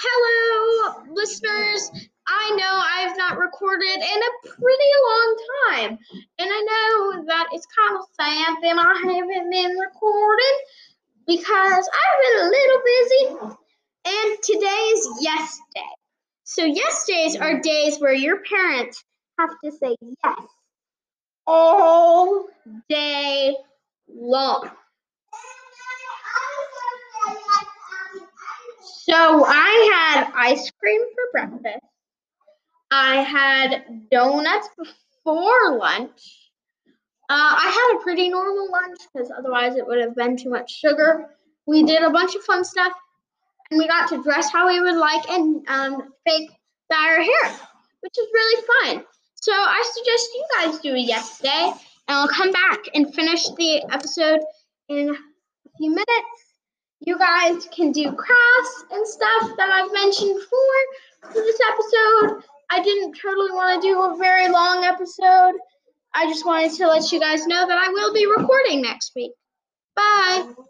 Hello, listeners. I know I've not recorded in a pretty long time, and I know that it's kind of sad that I haven't been recording because I've been a little busy. And today is yes day. So yes days are days where your parents have to say yes all day long. So I had ice cream for breakfast. I had donuts before lunch. Uh, I had a pretty normal lunch because otherwise it would have been too much sugar. We did a bunch of fun stuff and we got to dress how we would like and um, fake dye our hair, which is really fun. So I suggest you guys do a yes day and I'll come back and finish the episode in a few minutes you guys can do crafts and stuff that I've mentioned before for this episode. I didn't totally want to do a very long episode. I just wanted to let you guys know that I will be recording next week. Bye.